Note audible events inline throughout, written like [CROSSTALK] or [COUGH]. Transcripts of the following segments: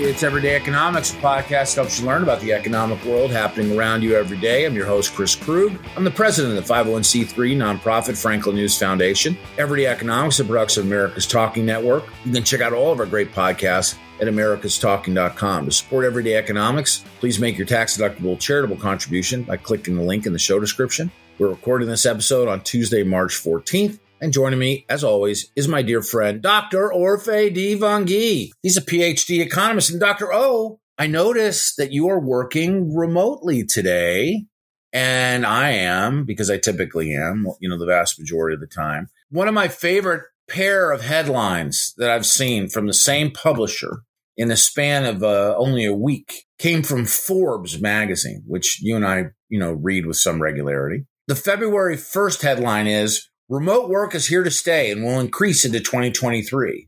It's Everyday Economics, a podcast helps you learn about the economic world happening around you every day. I'm your host, Chris Krug. I'm the president of the 501c3 nonprofit Franklin News Foundation. Everyday Economics, a production of America's Talking Network. You can check out all of our great podcasts at americastalking.com. To support Everyday Economics, please make your tax-deductible charitable contribution by clicking the link in the show description. We're recording this episode on Tuesday, March 14th. And joining me, as always, is my dear friend, Dr. Orphe Divounguy. He's a PhD economist. And Dr. O, I noticed that you are working remotely today. And I am, because I typically am, you know, the vast majority of the time. One of my favorite pair of headlines that I've seen from the same publisher in the span of uh, only a week came from Forbes magazine, which you and I, you know, read with some regularity. The February 1st headline is Remote work is here to stay and will increase into 2023.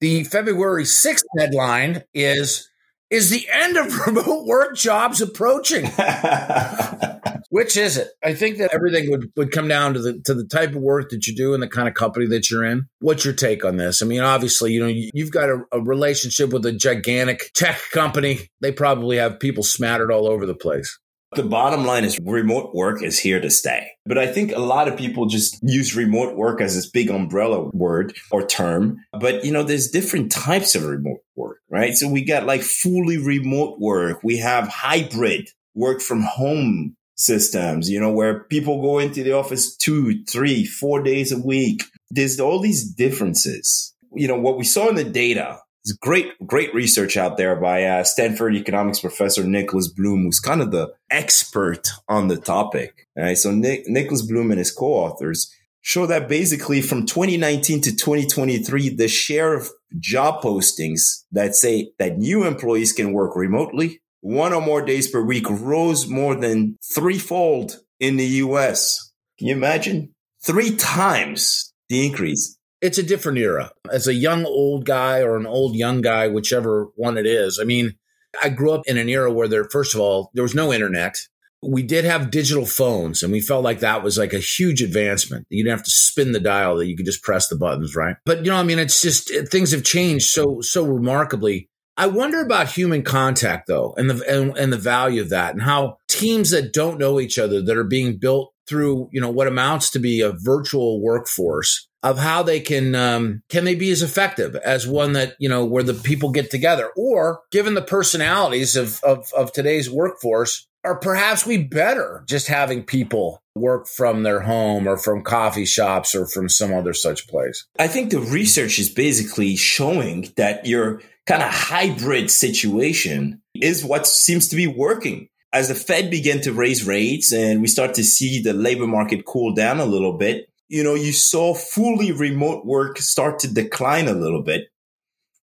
The February 6th headline is Is the end of [LAUGHS] remote work jobs approaching? [LAUGHS] Which is it? I think that everything would, would come down to the to the type of work that you do and the kind of company that you're in. What's your take on this? I mean, obviously, you know, you've got a, a relationship with a gigantic tech company. They probably have people smattered all over the place. The bottom line is remote work is here to stay. But I think a lot of people just use remote work as this big umbrella word or term. But, you know, there's different types of remote work, right? So we got like fully remote work. We have hybrid work from home systems, you know, where people go into the office two, three, four days a week. There's all these differences. You know, what we saw in the data there's great, great research out there by uh, Stanford economics professor Nicholas Bloom, who's kind of the expert on the topic. Right? So Nick, Nicholas Bloom and his co-authors show that basically from 2019 to 2023, the share of job postings that say that new employees can work remotely one or more days per week rose more than threefold in the US. Can you imagine? Three times the increase it's a different era. As a young old guy or an old young guy, whichever one it is. I mean, I grew up in an era where there, first of all, there was no internet. We did have digital phones, and we felt like that was like a huge advancement. You didn't have to spin the dial; that you could just press the buttons, right? But you know, I mean, it's just things have changed so so remarkably. I wonder about human contact, though, and the and, and the value of that, and how teams that don't know each other that are being built through you know what amounts to be a virtual workforce of how they can um, can they be as effective as one that you know where the people get together? Or given the personalities of, of, of today's workforce are perhaps we better just having people work from their home or from coffee shops or from some other such place? I think the research is basically showing that your kind of hybrid situation is what seems to be working. As the fed began to raise rates and we start to see the labor market cool down a little bit you know, you saw fully remote work start to decline a little bit.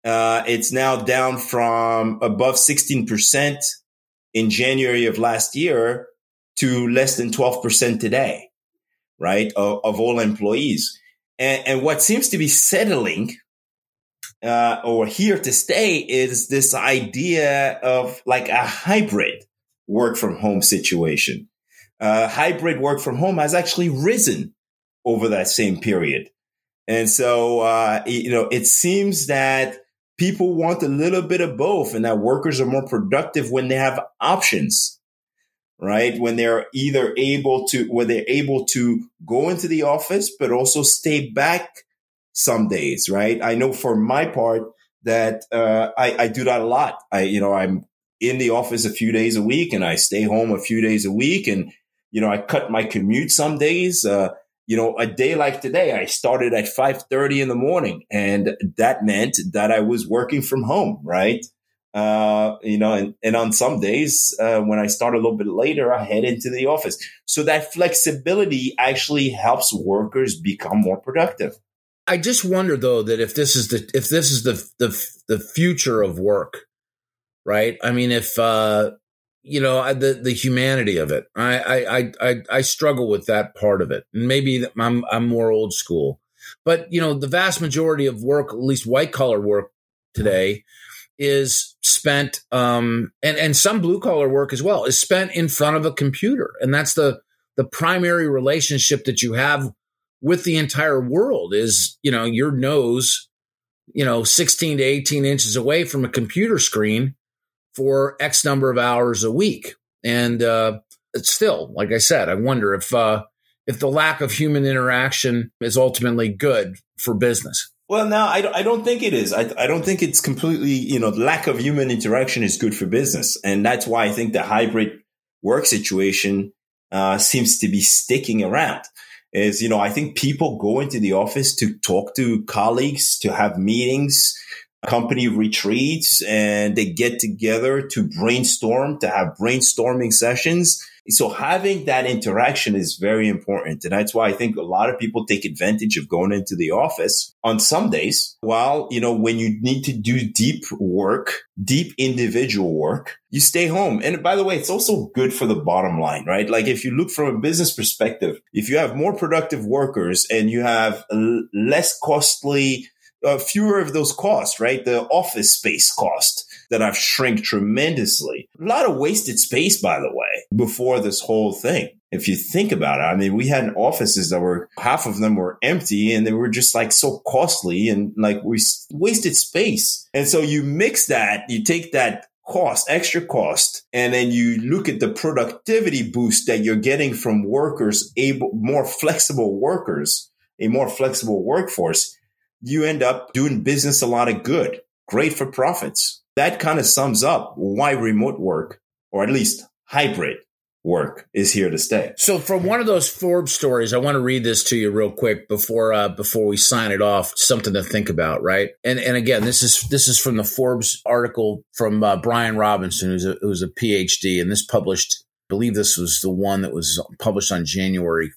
Uh, it's now down from above 16% in January of last year to less than 12% today, right? Of, of all employees. And, and, what seems to be settling, uh, or here to stay is this idea of like a hybrid work from home situation. Uh, hybrid work from home has actually risen over that same period. And so, uh, you know, it seems that people want a little bit of both and that workers are more productive when they have options, right? When they're either able to, when they're able to go into the office, but also stay back some days, right? I know for my part that, uh, I, I do that a lot. I, you know, I'm in the office a few days a week and I stay home a few days a week and, you know, I cut my commute some days. Uh, you know, a day like today, I started at 5.30 in the morning and that meant that I was working from home, right? Uh, you know, and, and on some days, uh, when I start a little bit later, I head into the office. So that flexibility actually helps workers become more productive. I just wonder though that if this is the if this is the the the future of work, right? I mean, if uh, you know the the humanity of it. I I I I struggle with that part of it. Maybe I'm I'm more old school, but you know the vast majority of work, at least white collar work today, is spent um and and some blue collar work as well is spent in front of a computer, and that's the the primary relationship that you have with the entire world is you know your nose you know, 16 to 18 inches away from a computer screen for X number of hours a week. And uh, still, like I said, I wonder if uh, if the lack of human interaction is ultimately good for business. Well, no, I, I don't think it is. I, I don't think it's completely, you know, the lack of human interaction is good for business. And that's why I think the hybrid work situation uh, seems to be sticking around. Is, you know, I think people go into the office to talk to colleagues, to have meetings, company retreats, and they get together to brainstorm, to have brainstorming sessions so having that interaction is very important. And that's why I think a lot of people take advantage of going into the office on some days. While, you know, when you need to do deep work, deep individual work, you stay home. And by the way, it's also good for the bottom line, right? Like if you look from a business perspective, if you have more productive workers and you have less costly uh, fewer of those costs, right? The office space cost that I've shrunk tremendously. A lot of wasted space, by the way, before this whole thing. If you think about it, I mean, we had offices that were half of them were empty and they were just like so costly and like we wasted space. And so you mix that, you take that cost, extra cost, and then you look at the productivity boost that you're getting from workers, able, more flexible workers, a more flexible workforce you end up doing business a lot of good, great for profits. That kind of sums up why remote work, or at least hybrid work is here to stay. So from one of those Forbes stories, I want to read this to you real quick before uh, before we sign it off. Something to think about, right? And and again, this is this is from the Forbes article from uh, Bryan Robinson, who's a who's a PhD, and this published. I believe this was the one that was published on January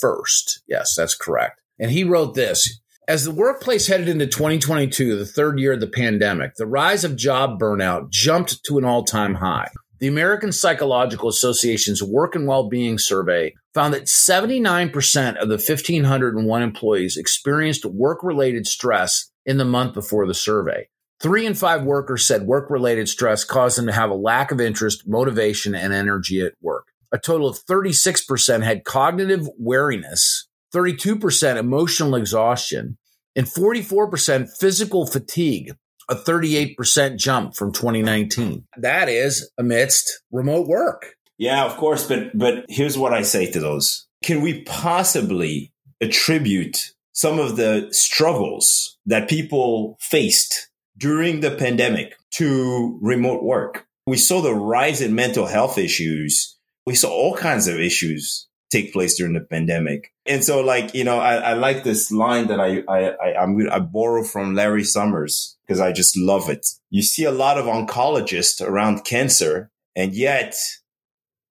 first. Yes, that's correct. And he wrote this. As the workplace headed into 2022, the third year of the pandemic, the rise of job burnout jumped to an all time high. The American Psychological Association's Work and Well-Being Survey found that 79% of the 1,501 employees experienced work-related stress in the month before the survey. Three in five workers said work-related stress caused them to have a lack of interest, motivation, and energy at work. A total of 36% had cognitive weariness, 32% emotional exhaustion, and 44% physical fatigue, a 38% jump from 2019. That is amidst remote work. Yeah, of course, but but here's what I say to those. Can we possibly attribute some of the struggles that people faced during the pandemic to remote work? We saw the rise in mental health issues. We saw all kinds of issues take place during the pandemic. And so like, you know, I, I like this line that I, I, I, I'm, I borrow from Larry Summers because I just love it. You see a lot of oncologists around cancer and yet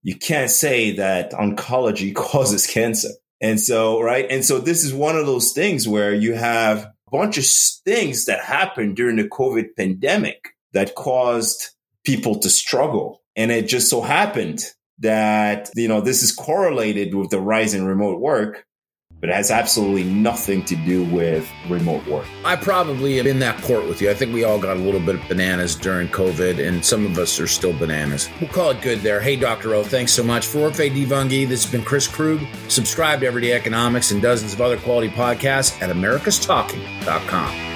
you can't say that oncology [LAUGHS] causes cancer. And so, right. And so this is one of those things where you have a bunch of things that happened during the COVID pandemic that caused people to struggle. And it just so happened that, you know, this is correlated with the rise in remote work, but it has absolutely nothing to do with remote work. I probably am in that court with you. I think we all got a little bit of bananas during COVID, and some of us are still bananas. We'll call it good there. Hey, Dr. O, thanks so much. For Orphe Divounguy, this has been Chris Krug. Subscribe to Everyday Economics and dozens of other quality podcasts at americastalking.com.